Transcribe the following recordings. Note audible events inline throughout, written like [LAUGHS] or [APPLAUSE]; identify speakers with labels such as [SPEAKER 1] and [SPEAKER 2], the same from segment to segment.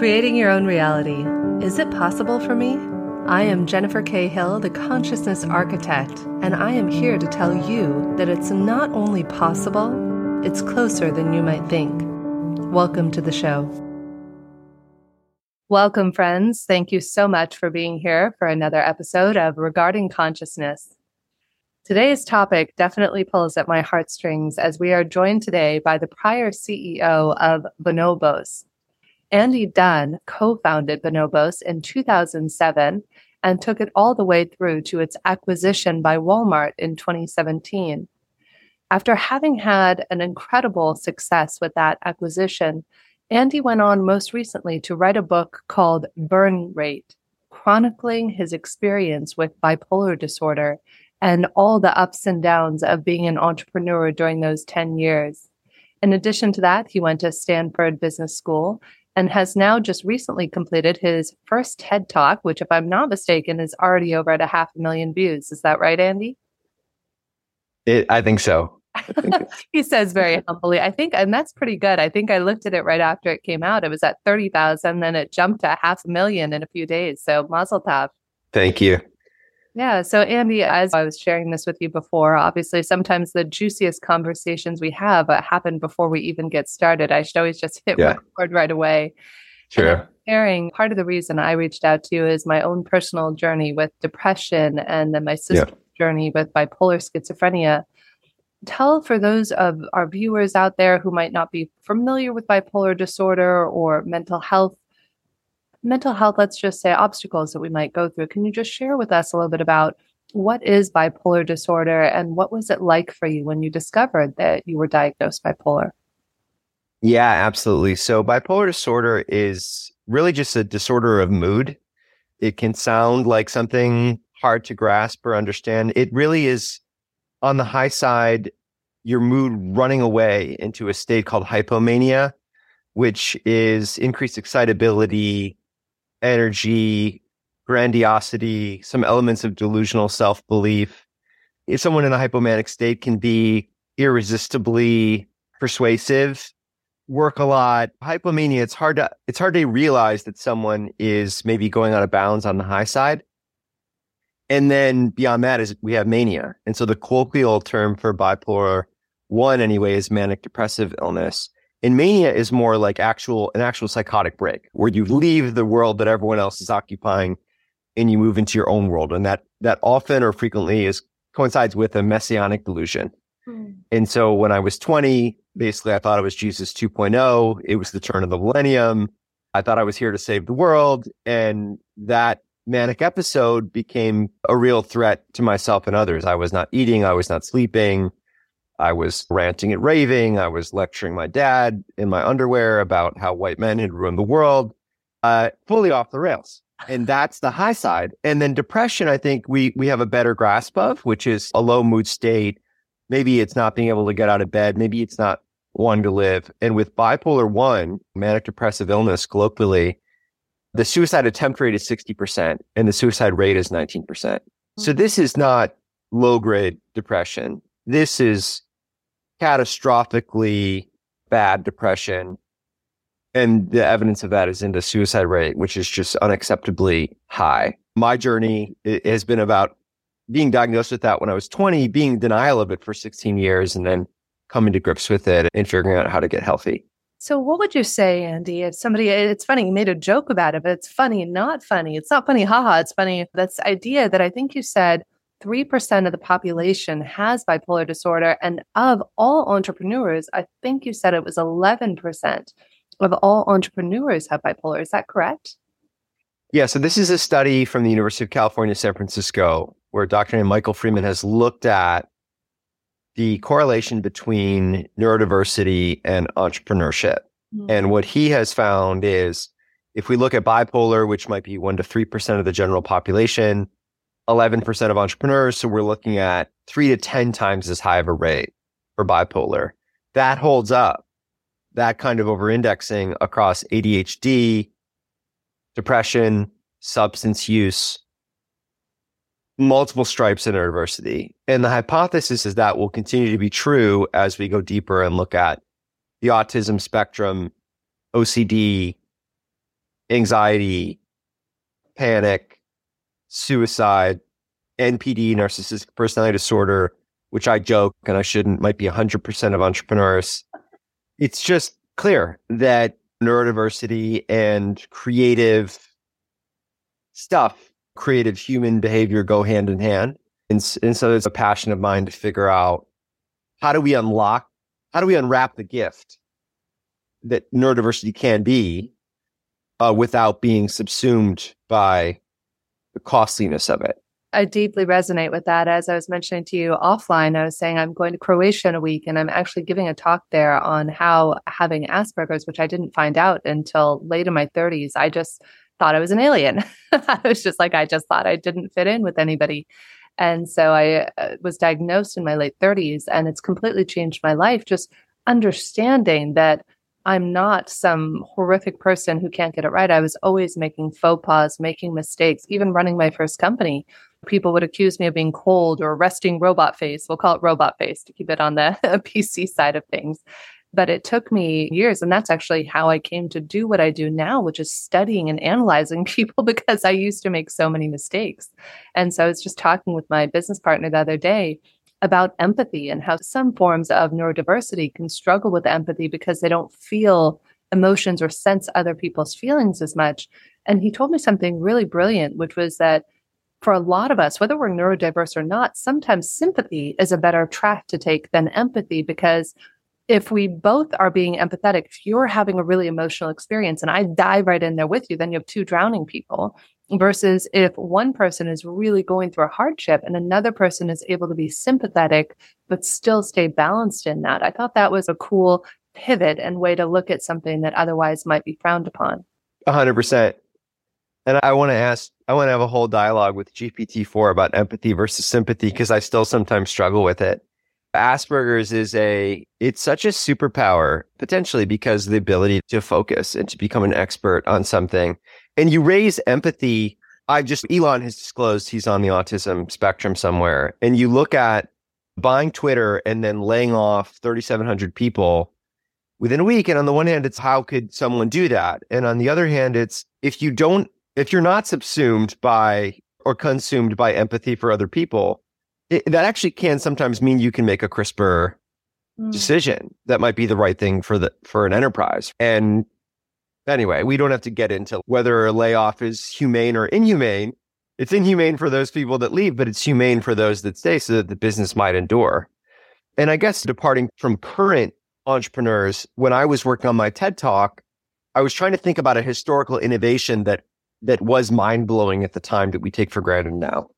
[SPEAKER 1] Creating your own reality. Is it possible for me? I am Jennifer K. Hill, the consciousness architect, and I am here to tell you that it's not only possible, it's closer than you might think. Welcome to the show. Welcome, friends. Thank you so much for being here for another episode of Regarding Consciousness. Today's topic definitely pulls at my heartstrings as we are joined today by the prior CEO of Bonobos, Andy Dunn co founded Bonobos in 2007 and took it all the way through to its acquisition by Walmart in 2017. After having had an incredible success with that acquisition, Andy went on most recently to write a book called Burn Rate, chronicling his experience with bipolar disorder and all the ups and downs of being an entrepreneur during those 10 years. In addition to that, he went to Stanford Business School and has now just recently completed his first TED Talk, which, if I'm not mistaken, is already over at a half a million views. Is that right, Andy?
[SPEAKER 2] It, I think so. [LAUGHS]
[SPEAKER 1] he says very humbly, I think, and that's pretty good. I think I looked at it right after it came out. It was at 30,000, then it jumped to half a million in a few days. So, mazel tov.
[SPEAKER 2] Thank you.
[SPEAKER 1] Yeah. So, Andy, as I was sharing this with you before, obviously, sometimes the juiciest conversations we have uh, happen before we even get started. I should always just [LAUGHS] hit yeah. record right away.
[SPEAKER 2] Sure.
[SPEAKER 1] Sharing part of the reason I reached out to you is my own personal journey with depression and then my sister's yeah. journey with bipolar schizophrenia. Tell for those of our viewers out there who might not be familiar with bipolar disorder or mental health mental health, let's just say obstacles that we might go through. Can you just share with us a little bit about what is bipolar disorder and what was it like for you when you discovered that you were diagnosed bipolar?
[SPEAKER 2] Yeah, absolutely. So, bipolar disorder is really just a disorder of mood. It can sound like something hard to grasp or understand. It really is on the high side, your mood running away into a state called hypomania, which is increased excitability, energy, grandiosity, some elements of delusional self belief. If someone in a hypomanic state can be irresistibly persuasive, work a lot. Hypomania, it's hard to it's hard to realize that someone is maybe going out of bounds on the high side. And then beyond that is we have mania. And so the colloquial term for bipolar one anyway is manic depressive illness. And mania is more like actual an actual psychotic break where you leave the world that everyone else is occupying and you move into your own world. And that that often or frequently is coincides with a messianic delusion. Mm. And so when I was 20, basically I thought it was Jesus 2.0. It was the turn of the millennium. I thought I was here to save the world. And that manic episode became a real threat to myself and others. I was not eating, I was not sleeping. I was ranting and raving. I was lecturing my dad in my underwear about how white men had ruined the world, uh, fully off the rails. And that's the high side. And then depression, I think we we have a better grasp of, which is a low mood state. Maybe it's not being able to get out of bed. Maybe it's not wanting to live. And with bipolar one, manic depressive illness, colloquially, the suicide attempt rate is 60% and the suicide rate is 19%. So this is not low grade depression. This is catastrophically bad depression. And the evidence of that is in the suicide rate, which is just unacceptably high. My journey has been about being diagnosed with that when I was 20, being denial of it for 16 years, and then coming to grips with it and figuring out how to get healthy.
[SPEAKER 1] So, what would you say, Andy, if somebody, it's funny, you made a joke about it, but it's funny, not funny. It's not funny, haha, it's funny. That's idea that I think you said 3% of the population has bipolar disorder. And of all entrepreneurs, I think you said it was 11% of all entrepreneurs have bipolar. Is that correct?
[SPEAKER 2] Yeah. So this is a study from the University of California, San Francisco, where Dr. Michael Freeman has looked at the correlation between neurodiversity and entrepreneurship. Mm-hmm. And what he has found is if we look at bipolar, which might be 1% to 3% of the general population, 11% of entrepreneurs. So we're looking at three to 10 times as high of a rate for bipolar. That holds up. That kind of over indexing across ADHD, depression, substance use, multiple stripes in neurodiversity. And the hypothesis is that will continue to be true as we go deeper and look at the autism spectrum, OCD, anxiety, panic, suicide, NPD, narcissistic personality disorder, which I joke and I shouldn't, might be 100% of entrepreneurs. It's just clear that neurodiversity and creative stuff, creative human behavior go hand in hand. And, and so it's a passion of mine to figure out how do we unlock, how do we unwrap the gift that neurodiversity can be uh, without being subsumed by the costliness of it.
[SPEAKER 1] I deeply resonate with that. As I was mentioning to you offline, I was saying I'm going to Croatia in a week and I'm actually giving a talk there on how having Asperger's, which I didn't find out until late in my 30s, I just thought I was an alien. [LAUGHS] I was just like, I just thought I didn't fit in with anybody. And so I uh, was diagnosed in my late 30s and it's completely changed my life. Just understanding that I'm not some horrific person who can't get it right. I was always making faux pas, making mistakes, even running my first company. People would accuse me of being cold or resting robot face. We'll call it robot face to keep it on the [LAUGHS] PC side of things. But it took me years. And that's actually how I came to do what I do now, which is studying and analyzing [LAUGHS] people because I used to make so many mistakes. And so I was just talking with my business partner the other day about empathy and how some forms of neurodiversity can struggle with empathy because they don't feel emotions or sense other people's feelings as much. And he told me something really brilliant, which was that for a lot of us, whether we're neurodiverse or not, sometimes sympathy is a better track to take than empathy because if we both are being empathetic, if you're having a really emotional experience and I dive right in there with you, then you have two drowning people versus if one person is really going through a hardship and another person is able to be sympathetic but still stay balanced in that. I thought that was a cool pivot and way to look at something that otherwise might be frowned upon.
[SPEAKER 2] 100%. And I want to ask, I want to have a whole dialogue with GPT-4 about empathy versus sympathy because I still sometimes struggle with it. Asperger's is a, it's such a superpower potentially because the ability to focus and to become an expert on something and you raise empathy. I just, Elon has disclosed he's on the autism spectrum somewhere. And you look at buying Twitter and then laying off 3,700 people within a week. And on the one hand, it's how could someone do that? And on the other hand, it's if you don't, if you're not subsumed by or consumed by empathy for other people, it, that actually can sometimes mean you can make a crisper mm. decision that might be the right thing for the for an enterprise. And Anyway, we don't have to get into whether a layoff is humane or inhumane. It's inhumane for those people that leave, but it's humane for those that stay so that the business might endure. And I guess departing from current entrepreneurs, when I was working on my TED talk, I was trying to think about a historical innovation that that was mind blowing at the time that we take for granted now.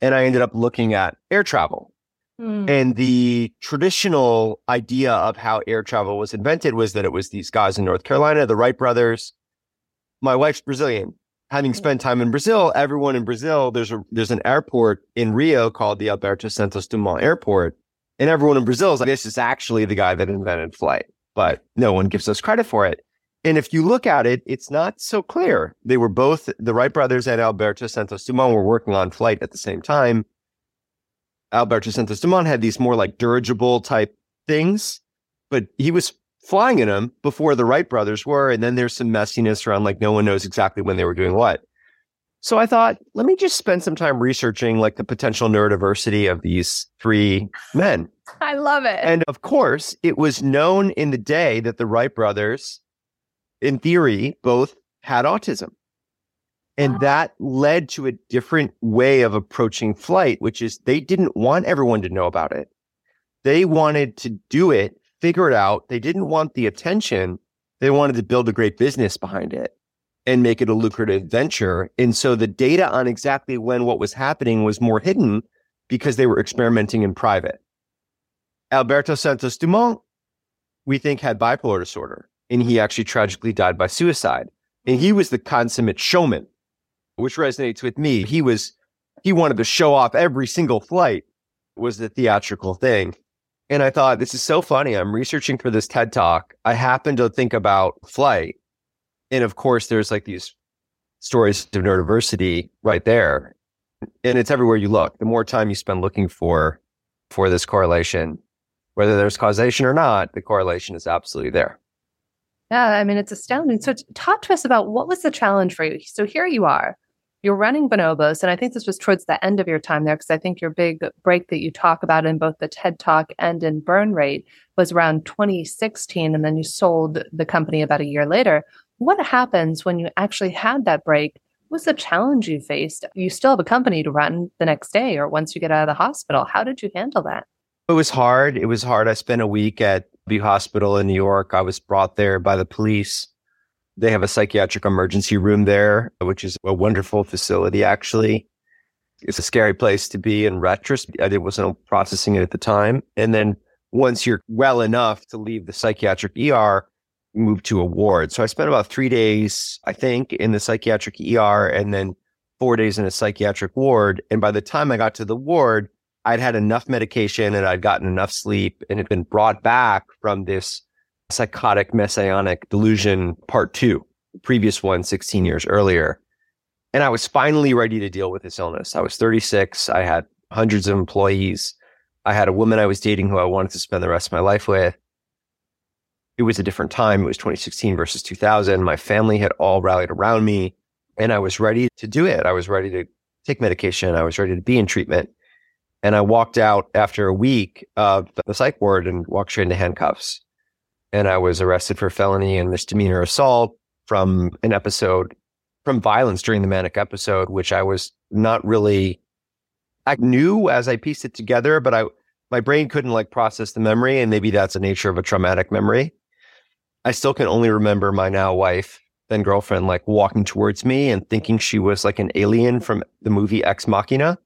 [SPEAKER 2] And I ended up looking at air travel. Mm. And the traditional idea of how air travel was invented was that it was these guys in North Carolina, the Wright brothers. My wife's Brazilian. Having spent time in Brazil, everyone in Brazil, there's a there's an airport in Rio called the Alberto Santos Dumont Airport. And everyone in Brazil is like, this is actually the guy that invented flight, but no one gives us credit for it. And if you look at it, it's not so clear. They were both the Wright brothers and Alberto Santos Dumont were working on flight at the same time. Alberto Santos Dumont had these more like dirigible type things, but he was flying in them before the Wright brothers were. And then there's some messiness around like no one knows exactly when they were doing what. So I thought, let me just spend some time researching like the potential neurodiversity of these three men. [LAUGHS]
[SPEAKER 1] I love it.
[SPEAKER 2] And of course, it was known in the day that the Wright brothers, in theory, both had autism. And that led to a different way of approaching flight, which is they didn't want everyone to know about it. They wanted to do it, figure it out. They didn't want the attention. They wanted to build a great business behind it and make it a lucrative venture. And so the data on exactly when what was happening was more hidden because they were experimenting in private. Alberto Santos Dumont, we think had bipolar disorder and he actually tragically died by suicide. And he was the consummate showman which resonates with me. He was, he wanted to show off every single flight was the theatrical thing. And I thought, this is so funny. I'm researching for this TED talk. I happen to think about flight. And of course, there's like these stories of neurodiversity right there. And it's everywhere you look. The more time you spend looking for, for this correlation, whether there's causation or not, the correlation is absolutely there.
[SPEAKER 1] Yeah, I mean, it's astounding. So, talk to us about what was the challenge for you? So, here you are, you're running Bonobos, and I think this was towards the end of your time there because I think your big break that you talk about in both the TED Talk and in Burn Rate was around 2016, and then you sold the company about a year later. What happens when you actually had that break? What was the challenge you faced? You still have a company to run the next day or once you get out of the hospital. How did you handle that?
[SPEAKER 2] It was hard. It was hard. I spent a week at the hospital in New York. I was brought there by the police they have a psychiatric emergency room there, which is a wonderful facility, actually. It's a scary place to be in retrospect. I wasn't processing it at the time. And then once you're well enough to leave the psychiatric ER, move to a ward. So I spent about three days, I think, in the psychiatric ER and then four days in a psychiatric ward. And by the time I got to the ward, I'd had enough medication and I'd gotten enough sleep and had been brought back from this psychotic messianic delusion part two, the previous one 16 years earlier. And I was finally ready to deal with this illness. I was 36. I had hundreds of employees. I had a woman I was dating who I wanted to spend the rest of my life with. It was a different time. It was 2016 versus 2000. My family had all rallied around me and I was ready to do it. I was ready to take medication. I was ready to be in treatment. And I walked out after a week of the psych ward and walked straight into handcuffs and I was arrested for felony and misdemeanor assault from an episode from violence during the manic episode, which I was not really. I knew as I pieced it together, but I my brain couldn't like process the memory, and maybe that's the nature of a traumatic memory. I still can only remember my now wife, then girlfriend, like walking towards me and thinking she was like an alien from the movie Ex Machina.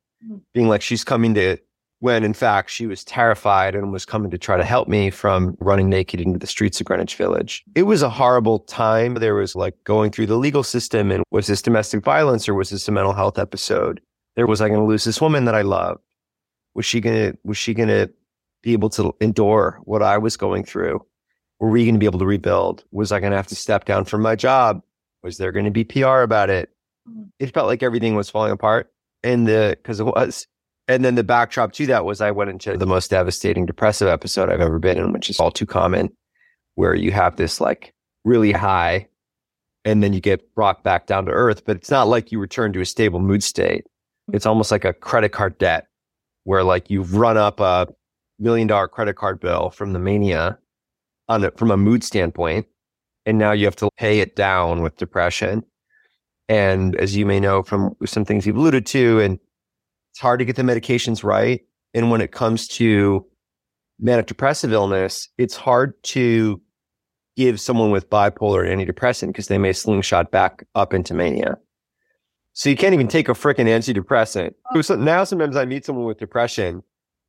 [SPEAKER 2] Being like she's coming to when in fact she was terrified and was coming to try to help me from running naked into the streets of Greenwich Village. It was a horrible time. There was like going through the legal system and was this domestic violence or was this a mental health episode? There was I going to lose this woman that I loved? Was she going to, was she going to be able to endure what I was going through? Were we going to be able to rebuild? Was I going to have to step down from my job? Was there going to be PR about it? Mm. It felt like everything was falling apart. And the, cause it was, and then the backdrop to that was I went into the most devastating depressive episode I've ever been in, which is all too common, where you have this like really high and then you get brought back down to earth. But it's not like you return to a stable mood state. It's almost like a credit card debt where like you've run up a million dollar credit card bill from the mania on it from a mood standpoint. And now you have to pay it down with depression. And as you may know from some things you've alluded to and it's hard to get the medications right. And when it comes to manic depressive illness, it's hard to give someone with bipolar an antidepressant because they may slingshot back up into mania. So you can't even take a freaking antidepressant. Oh. So now sometimes I meet someone with depression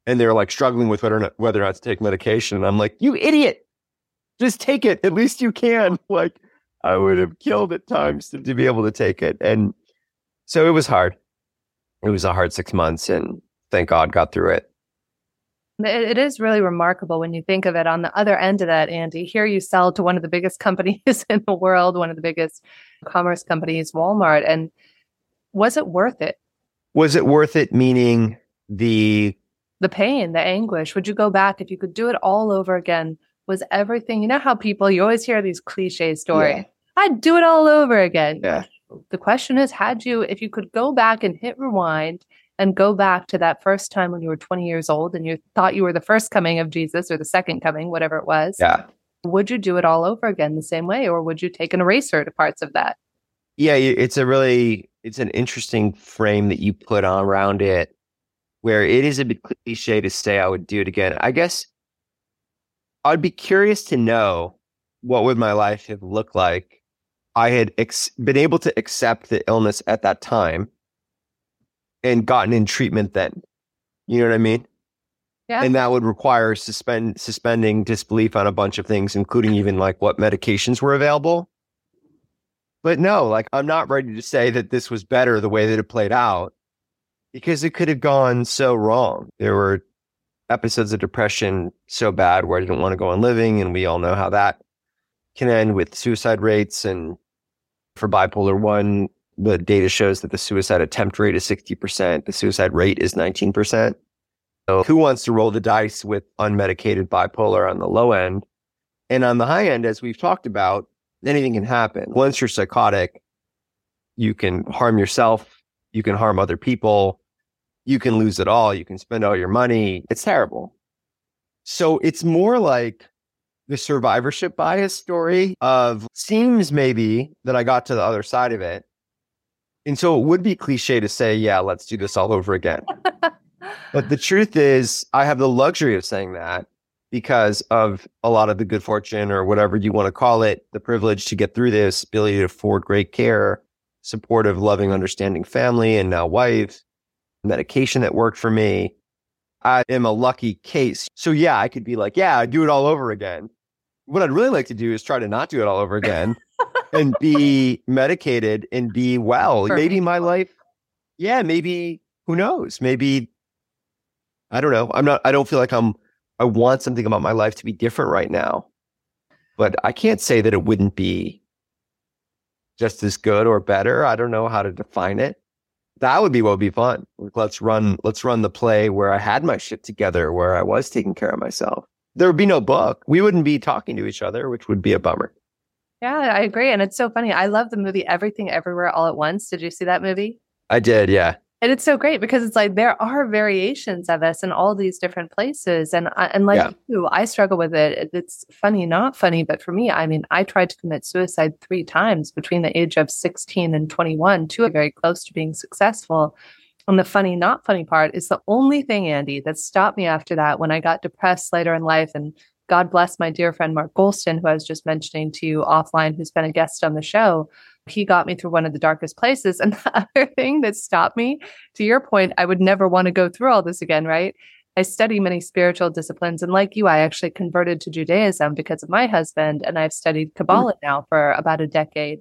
[SPEAKER 2] and they're like struggling with whether or not, whether or not to take medication. And I'm like, you idiot, just take it. At least you can. [LAUGHS] Like I would have killed at times to, to be able to take it. And so it was hard it was a hard six months and thank God got through it.
[SPEAKER 1] It is really remarkable when you think of it on the other end of that, Andy. Here you sell to one of the biggest [LAUGHS] companies in the world, one of the biggest commerce companies, Walmart. And was it worth it?
[SPEAKER 2] Was it worth it? Meaning the
[SPEAKER 1] the pain, the anguish. Would you go back if you could do it all over again? Was everything, you know how people you always hear these cliche stories. Yeah. I'd do it all over again.
[SPEAKER 2] Yeah.
[SPEAKER 1] The question is had you if you could go back and hit rewind and go back to that first time when you were 20 years old and you thought you were the first coming of Jesus or the second coming whatever it was
[SPEAKER 2] yeah.
[SPEAKER 1] would you do it all over again the same way or would you take an eraser to parts of that?
[SPEAKER 2] Yeah it's a really it's an interesting frame that you put on around it where it is a bit cliche to say i would do it again. I guess i'd be curious to know what would my life have looked like I had ex- been able to accept the illness at that time and gotten in treatment then. You know what I mean?
[SPEAKER 1] Yeah.
[SPEAKER 2] And that would require suspend suspending disbelief on a bunch of things, including even like what medications were available. But no, like I'm not ready to say that this was better the way that it played out because it could have gone so wrong. There were episodes of depression so bad where I didn't want to go on living, and we all know how that can end with suicide rates and for bipolar 1, the data shows that the suicide attempt rate is 60%, the suicide rate is 19%. So who wants to roll the dice with unmedicated bipolar on the low end And on the high end, as we've talked about, anything can happen. Once you're psychotic, you can harm yourself, you can harm other people, you can lose it all, you can spend all your money. It's terrible. So it's more like the survivorship bias story of seems maybe that I got to the other side of it. And so it would be cliche to say, yeah, let's do this all over again. but the [LAUGHS] truth is, I have the luxury of saying that because of a lot of the good fortune or whatever you want to call it, the privilege to get through this, ability to afford great care, supportive, loving, understanding family, and now wife, medication that worked for me. I am a lucky case. So yeah, I could be like, yeah, I'd do it all over again. What I'd really like to do is try to not do it all over again and [LAUGHS] be medicated and be well. Perfect. Maybe my life, yeah, maybe who knows? Maybe I don't know. I'm not I don't feel like I'm I want something about my life to be different right now. But I can't say that it wouldn't be just as good or better. I don't know how to define it that would be what would be fun. Let's run, let's run the play where I had my shit together, where I was taking care of myself. There would be no book. We wouldn't be talking to each other, which would be a bummer.
[SPEAKER 1] Yeah, I agree. And it's so funny. I love the movie Everything Everywhere All at Once. Did you see that movie?
[SPEAKER 2] I did, yeah.
[SPEAKER 1] And it's so great because it's like there are variations of us in all these different places. And and like yeah. you, I struggle with it. It's funny, not funny, but for me, I mean, I tried to commit suicide three times between the age of 16 and 21, two are very close to being successful. And the funny, not funny part is the only thing, Andy, that stopped me after that when I got depressed later in life. And God bless my dear friend Mark Goulston, who I was just mentioning to you offline, who's been a guest on the show he got me through one of the darkest places. [LAUGHS] And the other thing that stopped me, to your point, I would never want to go through all this again, right? I study many spiritual disciplines. And like you, I actually converted to Judaism because of my husband. And I've studied hmm. Kabbalah now for about a decade.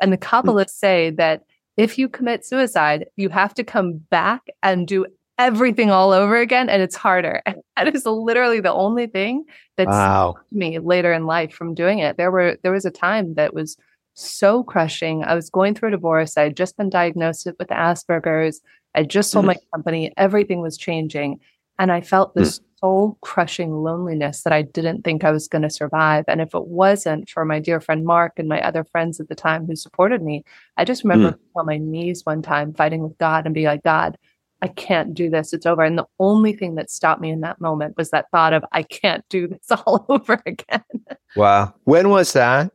[SPEAKER 1] And the hmm. Kabbalists say that if you commit suicide, you have to come back and do everything all over again. And it's harder. And [LAUGHS] that is literally the only thing that wow. stopped me later in life from doing it. There were, there was a time that was so crushing. I was going through a divorce. I had just been diagnosed with Asperger's. I just sold mm. my company. Everything was changing. And I felt this mm. soul crushing loneliness that I didn't think I was going to survive. And if it wasn't for my dear friend Mark and my other friends at the time who supported me, I just remember mm. on my knees one time fighting with God and be like, God, I can't do this. It's over. And the only thing that stopped me in that moment was that thought of, I can't do this [LAUGHS] all over again.
[SPEAKER 2] Wow. When was that?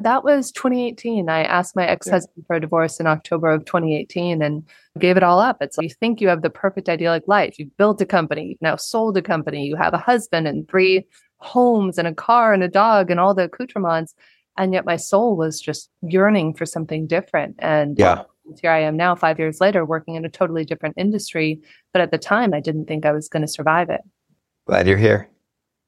[SPEAKER 1] That was 2018. I asked my ex husband yeah. for a divorce in October of 2018 and gave it all up. It's like you think you have the perfect idyllic life. You've built a company, you've now sold a company, you have a husband and three homes and a car and a dog and all the accoutrements. And yet my soul was just yearning for something different. And
[SPEAKER 2] yeah.
[SPEAKER 1] here I am now, five years later, working in a totally different industry. But at the time, I didn't think I was going to survive it.
[SPEAKER 2] Glad you're here.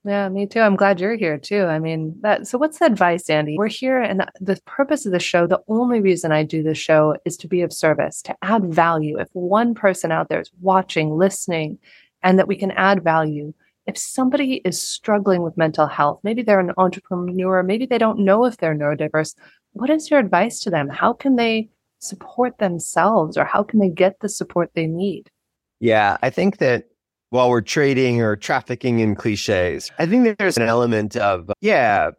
[SPEAKER 1] Yeah, me too. I'm glad you're here too. I mean, that so what's the advice, Andy? We're here and the purpose of the show, the only reason I do this show is to be of service, to add value. If one person out there is watching, listening, and that we can add value. If somebody is struggling with mental health, maybe they're an entrepreneur, maybe they don't know if they're neurodiverse, what is your advice to them? How can they support themselves or how can they get the support they need?
[SPEAKER 2] Yeah, I think that while we're trading or trafficking in cliches. I think there's an element of, yeah,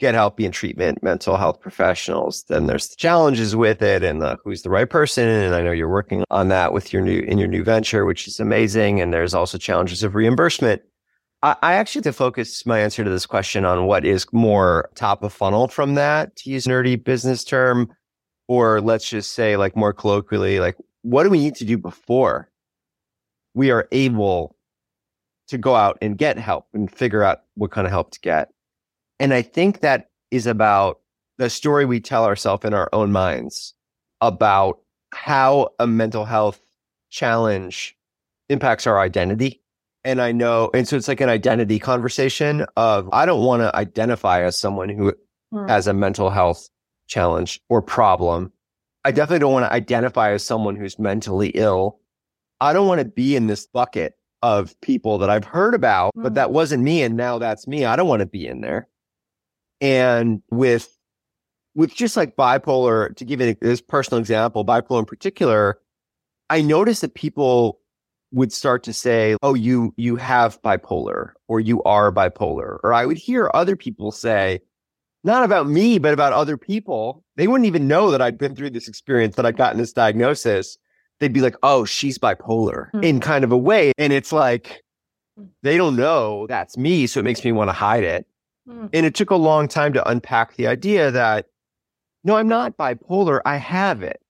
[SPEAKER 2] get help, be in treatment, mental health professionals. Then there's the challenges with it and the, who's the right person. And I know you're working on that with your new, in your new venture, which is amazing. And there's also challenges of reimbursement. I, I actually to focus my answer to this question on what is more top of funnel from that, to use nerdy business term, or let's just say like more colloquially, like what do we need to do before we are able to go out and get help and figure out what kind of help to get. And I think that is about the story we tell ourselves in our own minds about how a mental health challenge impacts our identity. And I know, and so it's like an identity conversation of I don't want to identify as someone who mm. has a mental health challenge or problem. I definitely don't want to identify as someone who's mentally ill I don't want to be in this bucket of people that I've heard about, mm. but that wasn't me. And now that's me. I don't want to be in there. And with, with just like bipolar, to give you this personal example, bipolar in particular, I noticed that people would start to say, "Oh, you you have bipolar or you are bipolar." Or I would hear other people say, not about me, but about other people. They wouldn't even know that I'd been through this experience that I'd gotten this diagnosis. They'd be like, "Oh, she's bipolar." Mm-hmm. In kind of a way, and it's like hmm. they don't know that's me, so it makes me want to hide it. Mm-hmm. And it took a long time to unpack the idea that no, I'm not bipolar. I have it.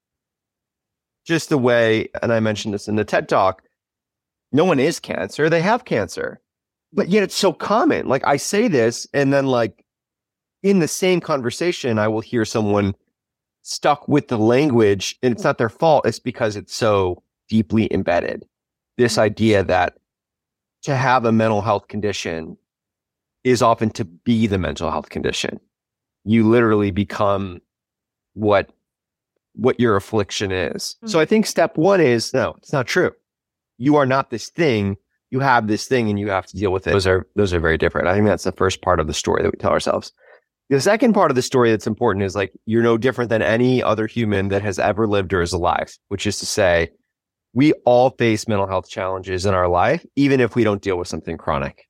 [SPEAKER 2] Just the way, and I mentioned this in the TED talk, no one is cancer. They have cancer. But yet it's so common. Like I say this, and then like in the same conversation, I will hear someone stuck with the language, and it's not their fault. It's because it's so deeply embedded. This mm-hmm. idea that to have a mental health condition is often to be the mental health condition. You literally become what what your affliction is. Mm-hmm. So I think step 1 is no, it's not true you are not this thing. You have this thing and you have to deal with it. Those are those are very different. I think that's the first part of the story that we tell ourselves. The second part of the story that's important is like you're no different than any other human that has ever lived or is alive, which is to say, we all face mental health challenges in our life, even if we don't deal with something chronic.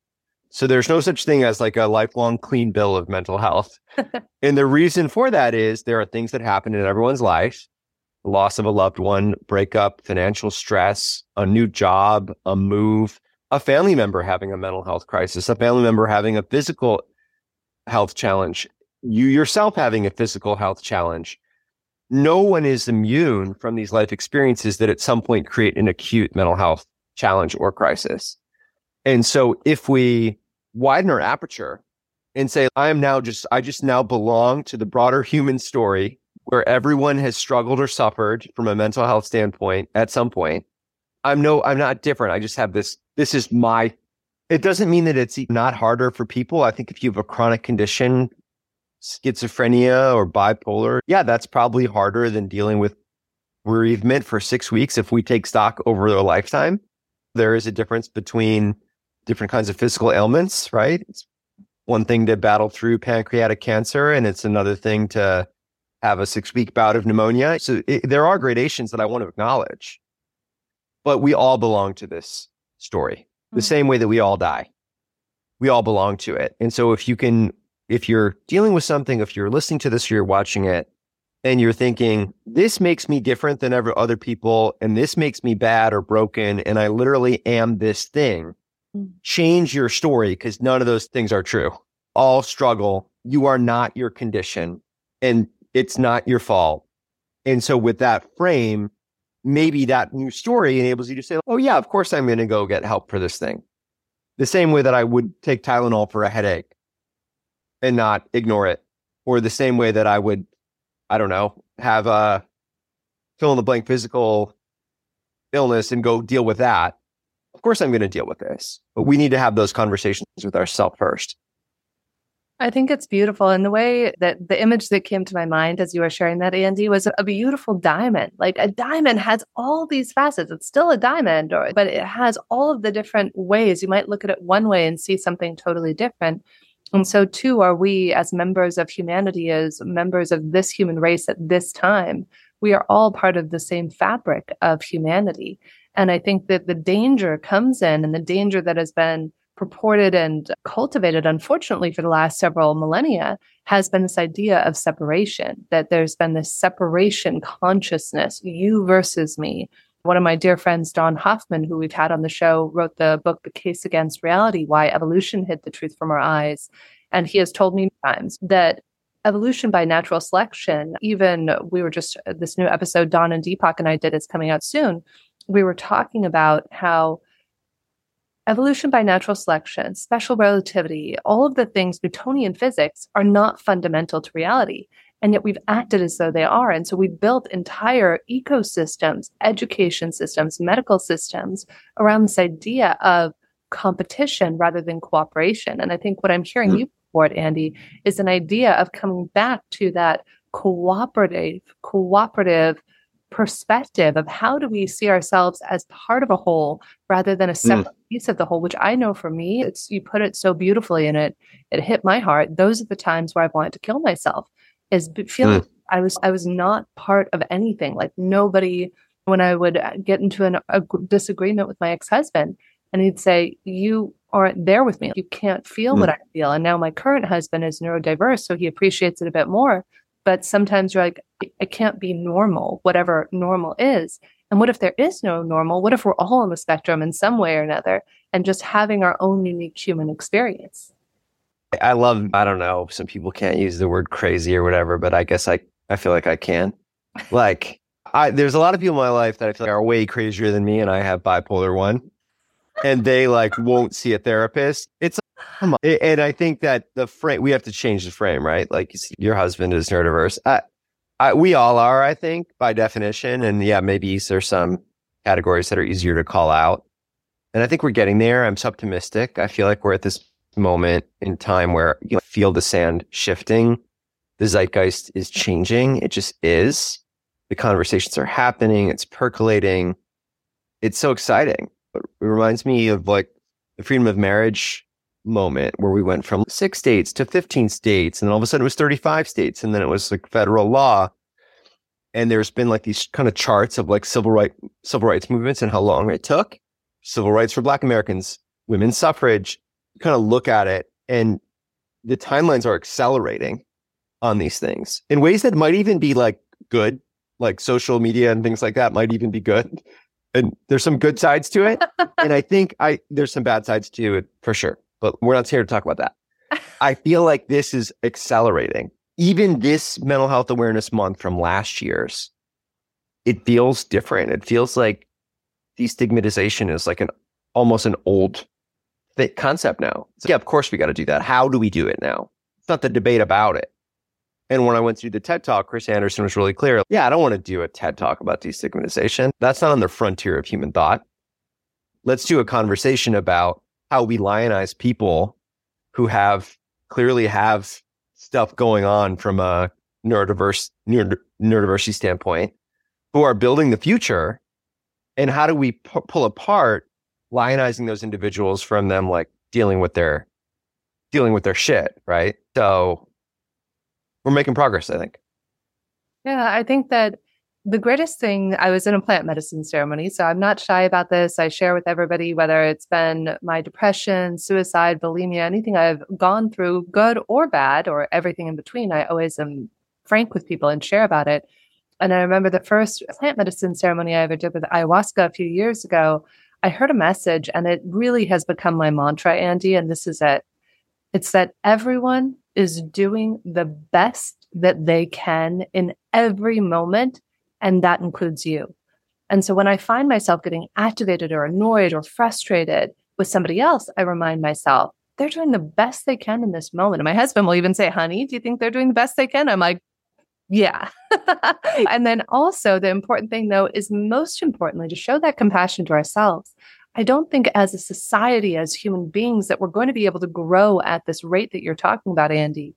[SPEAKER 2] So there's no such thing as like a lifelong clean bill of mental health. [LAUGHS] and the reason for that is there are things that happen in everyone's life loss of a loved one, breakup, financial stress, a new job, a move, a family member having a mental health crisis, a family member having a physical health challenge, you yourself having a physical health challenge. No one is immune from these life experiences that at some point create an acute mental health challenge or crisis. And so if we widen our aperture and say, I am now just, I just now belong to the broader human story where everyone has struggled or suffered from a mental health standpoint at some point. I'm no, I'm not different. I just have this, this is my, it doesn't mean that it's not harder for people. I think if you have a chronic condition, schizophrenia or bipolar, yeah, that's probably harder than dealing with bereavement for six weeks if we take stock over their lifetime. There is a difference between different kinds of physical ailments, right? It's one thing to battle through pancreatic cancer, and it's another thing to have a six week bout of pneumonia. So it, there are gradations that I want to acknowledge, but we all belong to this story the mm-hmm. same way that we all die. We all belong to it. And so if you can, if you're dealing with something, if you're listening to this or you're watching it and you're thinking, this makes me different than ever other people and this makes me bad or broken and I literally am this thing, mm. change your story because none of those things are true. All struggle. You are not your condition. And it's not your fault. And so with that frame, maybe that new story enables you to say, oh, yeah, of course I'm going to go get help for this thing. The same way that I would take Tylenol for a headache and not ignore it. Or the same way that I would, I don't know, have a fill in the blank physical illness and go deal with that. Of course, I'm going to deal with this, but we need to have those conversations with ourselves first.
[SPEAKER 1] I think it's beautiful. And the way that the image that came to my mind as you were sharing that, Andy, was a beautiful diamond. Like a diamond has all these facets. It's still a diamond, or, but it has all of the different ways. You might look at it one way and see something totally different. And so, too, are we as members of humanity, as members of this human race at this time. We are all part of the same fabric of humanity. And I think that the danger comes in, and the danger that has been purported and cultivated, unfortunately, for the last several millennia, has been this idea of separation, that there's been this separation consciousness, you versus me. One of my dear friends, Don Hoffman, who we've had on the show, wrote the book, The Case Against Reality Why Evolution Hid the Truth from Our Eyes. And he has told me times that evolution by natural selection, even we were just, uh, this new episode Don and Deepak and I did is coming out soon. We were talking about how Evolution by natural selection, special relativity, all of the things, Newtonian physics, are not fundamental to reality. And yet we've acted as though they are. And so we've built entire ecosystems, education systems, medical systems around this idea of competition rather than cooperation. And I think what I'm hearing mm-hmm. you report, Andy, is an idea of coming back to that cooperative, cooperative perspective of how do we see ourselves as part of a whole rather than a mm. separate mm. piece of the whole which i know for me it's you put it so beautifully and it it hit my heart those are the times where i've wanted to kill myself is feeling mm. i was i was not part of anything like nobody when I would uh, get into an, a disagreement with my ex husband, and he'd say, You aren't there with me. You can't feel mm. what I feel. And now my current husband is neurodiverse, so he appreciates it a bit more. But sometimes you're like, it can't be normal, whatever normal is. And what if there is no normal? What if we're all on the spectrum in some way or another and just having our own unique human experience?
[SPEAKER 2] I love, I don't know, some people can't use the word crazy or whatever, but I guess I, I feel like I can. [LAUGHS] Like, I, there's a lot of people in my life that I feel like are way crazier than me, and I have bipolar one, and they like won't see a therapist. It's come on, and I think that the frame we have to change the frame, right? Like your husband is neurodiverse. I, I, we all are, I think, by definition, and yeah, maybe there's some categories that are easier to call out, and I think we're getting there. I'm optimistic. I feel like we're at this moment in time where you know, feel the sand shifting. The zeitgeist is changing. It just is. The conversations are happening. It's percolating. It's so exciting. It reminds me of like the freedom of marriage moment where we went from six states to 15 states. And all of a sudden it was 35 states. And then it was like federal law. And there's been like these kind of charts of like civil right, civil rights movements and how long it took. Civil rights for black Americans, women's suffrage, kind of look at it and the timelines are accelerating on these things in ways that might even be like good, like social media and things like that might even be good. And there's some good sides to it. [LAUGHS] and I think I there's some bad sides to it for sure. But we're not here to talk about that. [LAUGHS] I feel like this is accelerating. Even this mental health awareness month from last year's, it feels different. It feels like destigmatization is like an almost an old concept now. Yeah, of course we got to do that. How do we do it now? It's not the debate about it. And when I went through the TED talk, Chris Anderson was really clear. Yeah, I don't want to do a TED talk about destigmatization. That's not on the frontier of human thought. Let's do a conversation about how we lionize people who have clearly have stuff going on from a neurodiverse neuro, neurodiversity standpoint, who are building the future, and how do we pu- pull apart lionizing those individuals from them like dealing with their dealing with their shit, right? So we're making progress, I think.
[SPEAKER 1] Yeah, I think that the greatest thing I was in a plant medicine ceremony, so I'm not shy about this. I share with everybody whether it's been my depression, suicide, bulimia, anything I've gone through, good or bad, or everything in between. I always am frank with people and share about it. And I remember the first plant medicine ceremony I ever did with ayahuasca a few years ago. I heard a message and it really has become my mantra, Andy. And this is it it's that everyone is doing the best that they can in every moment. And that includes you. And so when I find myself getting activated or annoyed or frustrated with somebody else, I remind myself, they're doing the best they can in this moment. And my husband will even say, honey, do you think they're doing the best they can? I'm like, yeah. [LAUGHS] and then also, the important thing, though, is most importantly to show that compassion to ourselves. I don't think as a society, as human beings, that we're going to be able to grow at this rate that you're talking about, Andy,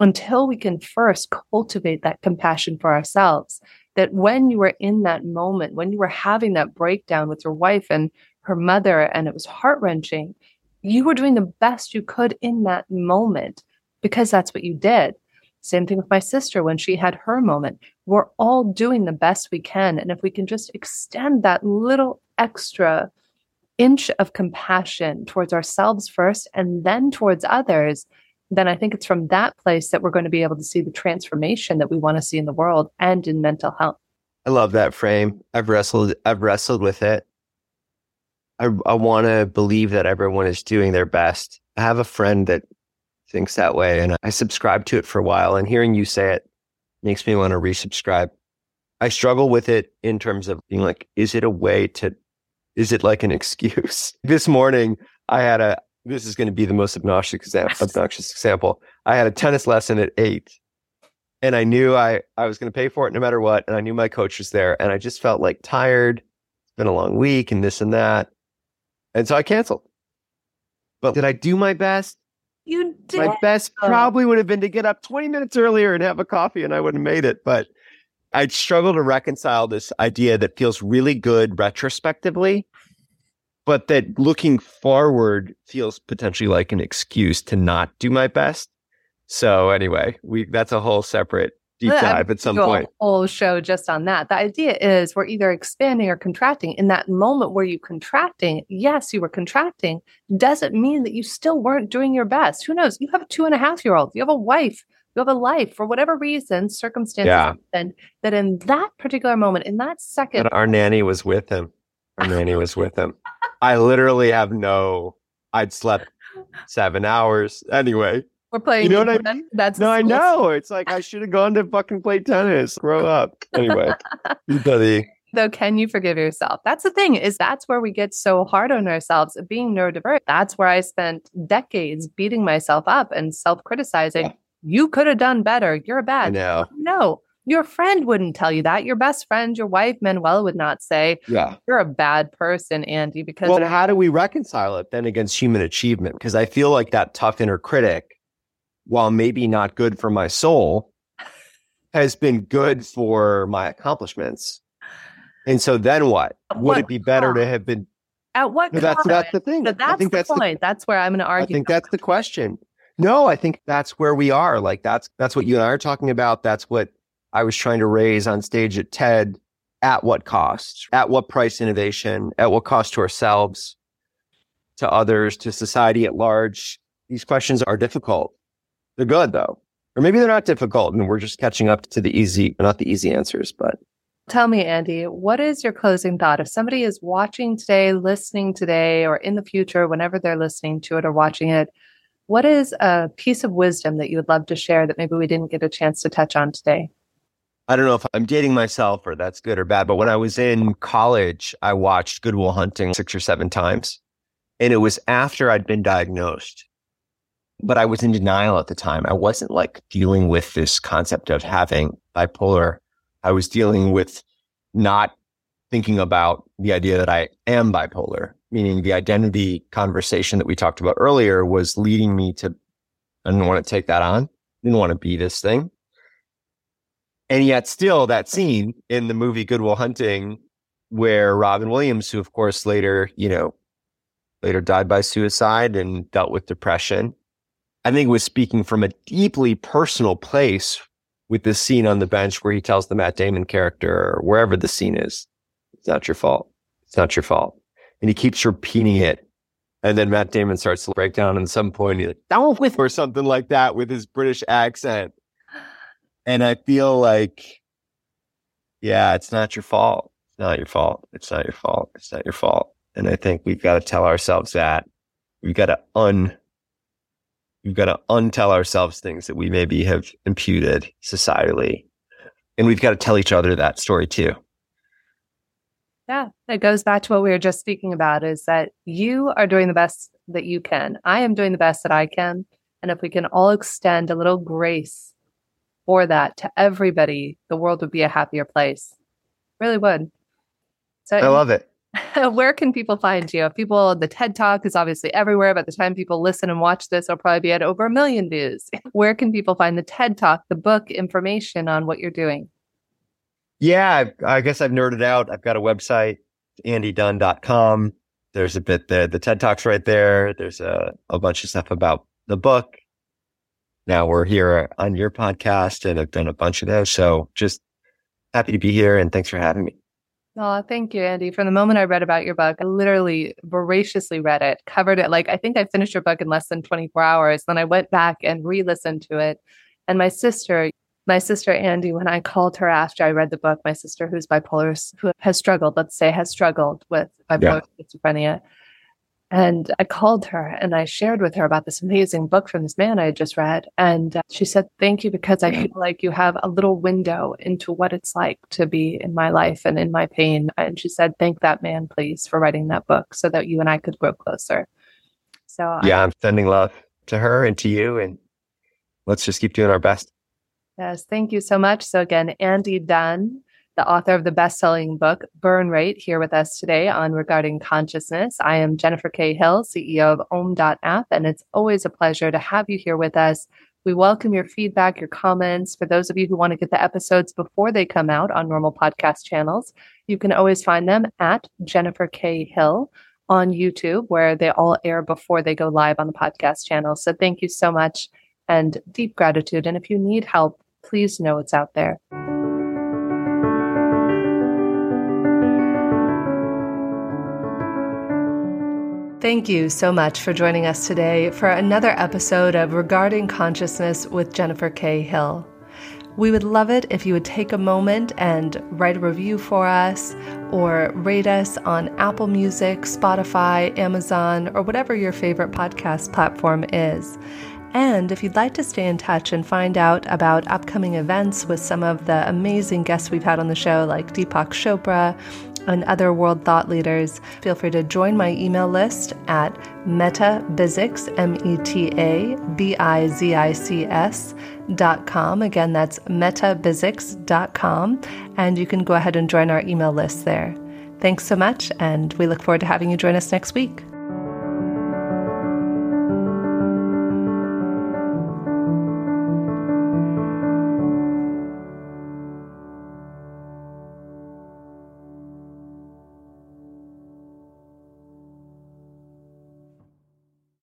[SPEAKER 1] until we can first cultivate that compassion for ourselves. That when you were in that moment, when you were having that breakdown with your wife and her mother, and it was heart wrenching, you were doing the best you could in that moment because that's what you did. Same thing with my sister when she had her moment. We're all doing the best we can. And if we can just extend that little extra inch of compassion towards ourselves first and then towards others, then I think it's from that place that we're going to be able to see the transformation that we want to see in the world and in mental health.
[SPEAKER 2] I love that frame. I've wrestled I've wrestled with it. I I want to believe that everyone is doing their best. I have a friend that thinks that way. And I subscribed to it for a while. And hearing you say it makes me want to resubscribe. I struggle with it in terms of being like, is it a way to, is it like an excuse? [LAUGHS] this morning, I had a, this is going to be the most obnoxious example, obnoxious example. I had a tennis lesson at eight and I knew I, I was going to pay for it no matter what. And I knew my coach was there and I just felt like tired. It's been a long week and this and that. And so I canceled. But did I do my best?
[SPEAKER 1] You did.
[SPEAKER 2] My best oh. probably would have been to get up 20 minutes earlier and have a coffee, and I would have made it. But I struggle to reconcile this idea that feels really good retrospectively, but that looking forward feels potentially like an excuse to not do my best. So anyway, we that's a whole separate deep dive at some point.
[SPEAKER 1] whole show just on that. The idea is we're either expanding or contracting. In that moment where you contracting, yes, you were contracting, doesn't mean that you still weren't doing your best. Who knows? You have a two and a half year old, you have a wife, you have a life for whatever reason, circumstances
[SPEAKER 2] Yeah.
[SPEAKER 1] happen, that in that particular moment, in that second,
[SPEAKER 2] And our nanny was with him. Our nanny was with him. I literally have no. I'd slept seven hours anyway.
[SPEAKER 1] we're playing.
[SPEAKER 2] You know what I mean?
[SPEAKER 1] That's
[SPEAKER 2] No, I know. It's like I should have gone to fucking play tennis. Grow up. [LAUGHS] Anyway, buddy.
[SPEAKER 1] though can you forgive yourself that's the thing is that's where we get so hard on ourselves being neurodivergent that's where i spent decades beating myself up and self-criticizing
[SPEAKER 2] Yeah.
[SPEAKER 1] You could have done better you're
[SPEAKER 2] I
[SPEAKER 1] bad
[SPEAKER 2] know.
[SPEAKER 1] no your friend wouldn't tell you that your best friend your wife Manuel, would not say
[SPEAKER 2] Yeah.
[SPEAKER 1] you're a bad person andy because
[SPEAKER 2] Well, and how do we reconcile it then against human achievement? Because I feel like that tough inner critic, while maybe not good for my soul, has been good for my accomplishments. And so then what?
[SPEAKER 1] At
[SPEAKER 2] Would
[SPEAKER 1] what
[SPEAKER 2] it be better to have been?
[SPEAKER 1] at what
[SPEAKER 2] No, that's that's the thing.
[SPEAKER 1] So
[SPEAKER 2] I
[SPEAKER 1] that's
[SPEAKER 2] think
[SPEAKER 1] the
[SPEAKER 2] that's the
[SPEAKER 1] point that's where i'm going to argue.
[SPEAKER 2] I think that's the question. No, I think that's where we are. Like that's that's what you and I are talking about. That's what I was trying to raise on stage at TED. At what cost? At what price innovation? At what cost to ourselves, to others, to society at large? These questions are difficult. They're good though. Or maybe they're not difficult and we're just catching up to the easy, not the easy answers, but
[SPEAKER 1] Tell me, Andy, what is your closing thought? If somebody is watching today, listening today, or in the future, whenever they're listening to it or watching it, what is a piece of wisdom that you would love to share that maybe we didn't get a chance to touch on today?
[SPEAKER 2] I don't know if I'm dating myself or that's good or bad, but when I was in college, I watched Good Will Hunting six or seven times. And it was after I'd been diagnosed. But I was in denial at the time. I wasn't like dealing with this concept of having bipolar. I was dealing with not thinking about the idea that I am bipolar, meaning the identity conversation that we talked about earlier was leading me to, I didn't want to take that on. didn't want to be this thing. And yet, still, that scene in the movie Good Will Hunting, where Robin Williams, who of course later, you know, later died by suicide and dealt with depression, I think was speaking from a deeply personal place with this scene on the bench where he tells the Matt Damon character, or wherever the scene is, it's not your fault. It's not your fault. And he keeps repeating it. And then Matt Damon starts to break down at some point. He's like, down with, or something like that with his British accent. And I feel like, yeah, it's not your fault. It's not your fault. It's not your fault. It's not your fault. And I think we've got to tell ourselves that we've got to un, we've got to untell ourselves things that we maybe have imputed societally. And we've got to tell each other that story too.
[SPEAKER 1] Yeah, it goes back to what we were just speaking about is that you are doing the best that you can. I am doing the best that I can. And if we can all extend a little grace for that to everybody, the world would be a happier place. Really would. So
[SPEAKER 2] I love it. [LAUGHS]
[SPEAKER 1] where can people find you? If people, the TED Talk is obviously everywhere. By the time people listen and watch this, it'll probably be at over a million views. [LAUGHS] Where can people find the TED Talk, the book, information on what you're doing?
[SPEAKER 2] Yeah, I guess I've nerded out. I've got a website, andydunn.com. There's a bit there. The TED Talk's right there. There's a, a bunch of stuff about the book. Now we're here on your podcast and I've done a bunch of those. So just happy to be here and thanks for having me.
[SPEAKER 1] Oh, thank you, Andy. From the moment I read about your book, I literally voraciously read it, covered it. Like, I think I finished your book in less than 24 hours. Then I went back and re listened to it. And my sister, my sister Andy, when I called her after I read the book, my sister who's bipolar, who has struggled, let's say, has struggled with bipolar schizophrenia. And I called her and I shared with her about this amazing book from this man I had just read. And uh, she said, Thank you, because I feel like you have a little window into what it's like to be in my life and in my pain. And she said, Thank that man, please, for writing that book so that you and I could grow closer. So, I-
[SPEAKER 2] Yeah, I'm sending love to her and to you. And let's just keep doing our best.
[SPEAKER 1] Yes, thank you so much. So, again, Andy Dunn, the author of the best selling book, Burn Rate, here with us today on Regarding Consciousness. I am Jennifer K. Hill, CEO of Om.app, and it's always a pleasure to have you here with us. We welcome your feedback, your comments. For those of you who want to get the episodes before they come out on normal podcast channels, you can always find them at Jennifer K. Hill on YouTube, where they all air before they go live on the podcast channel. So, thank you so much and deep gratitude. And if you need help, please know it's out there. Thank you so much for joining us today for another episode of Regarding Consciousness with Jennifer K. Hill. We would love it if you would take a moment and write a review for us or rate us on Apple Music, Spotify, Amazon, or whatever your favorite podcast platform is. And if you'd like to stay in touch and find out about upcoming events with some of the amazing guests we've had on the show, like Deepak Chopra and other world thought leaders, feel free to join my email list at metabizics, M-E-T-A-B-I-Z-I-C-S dot com. Again, that's metabizics dot com. And you can go ahead and join our email list there. Thanks so much, and we look forward to having you join us next week.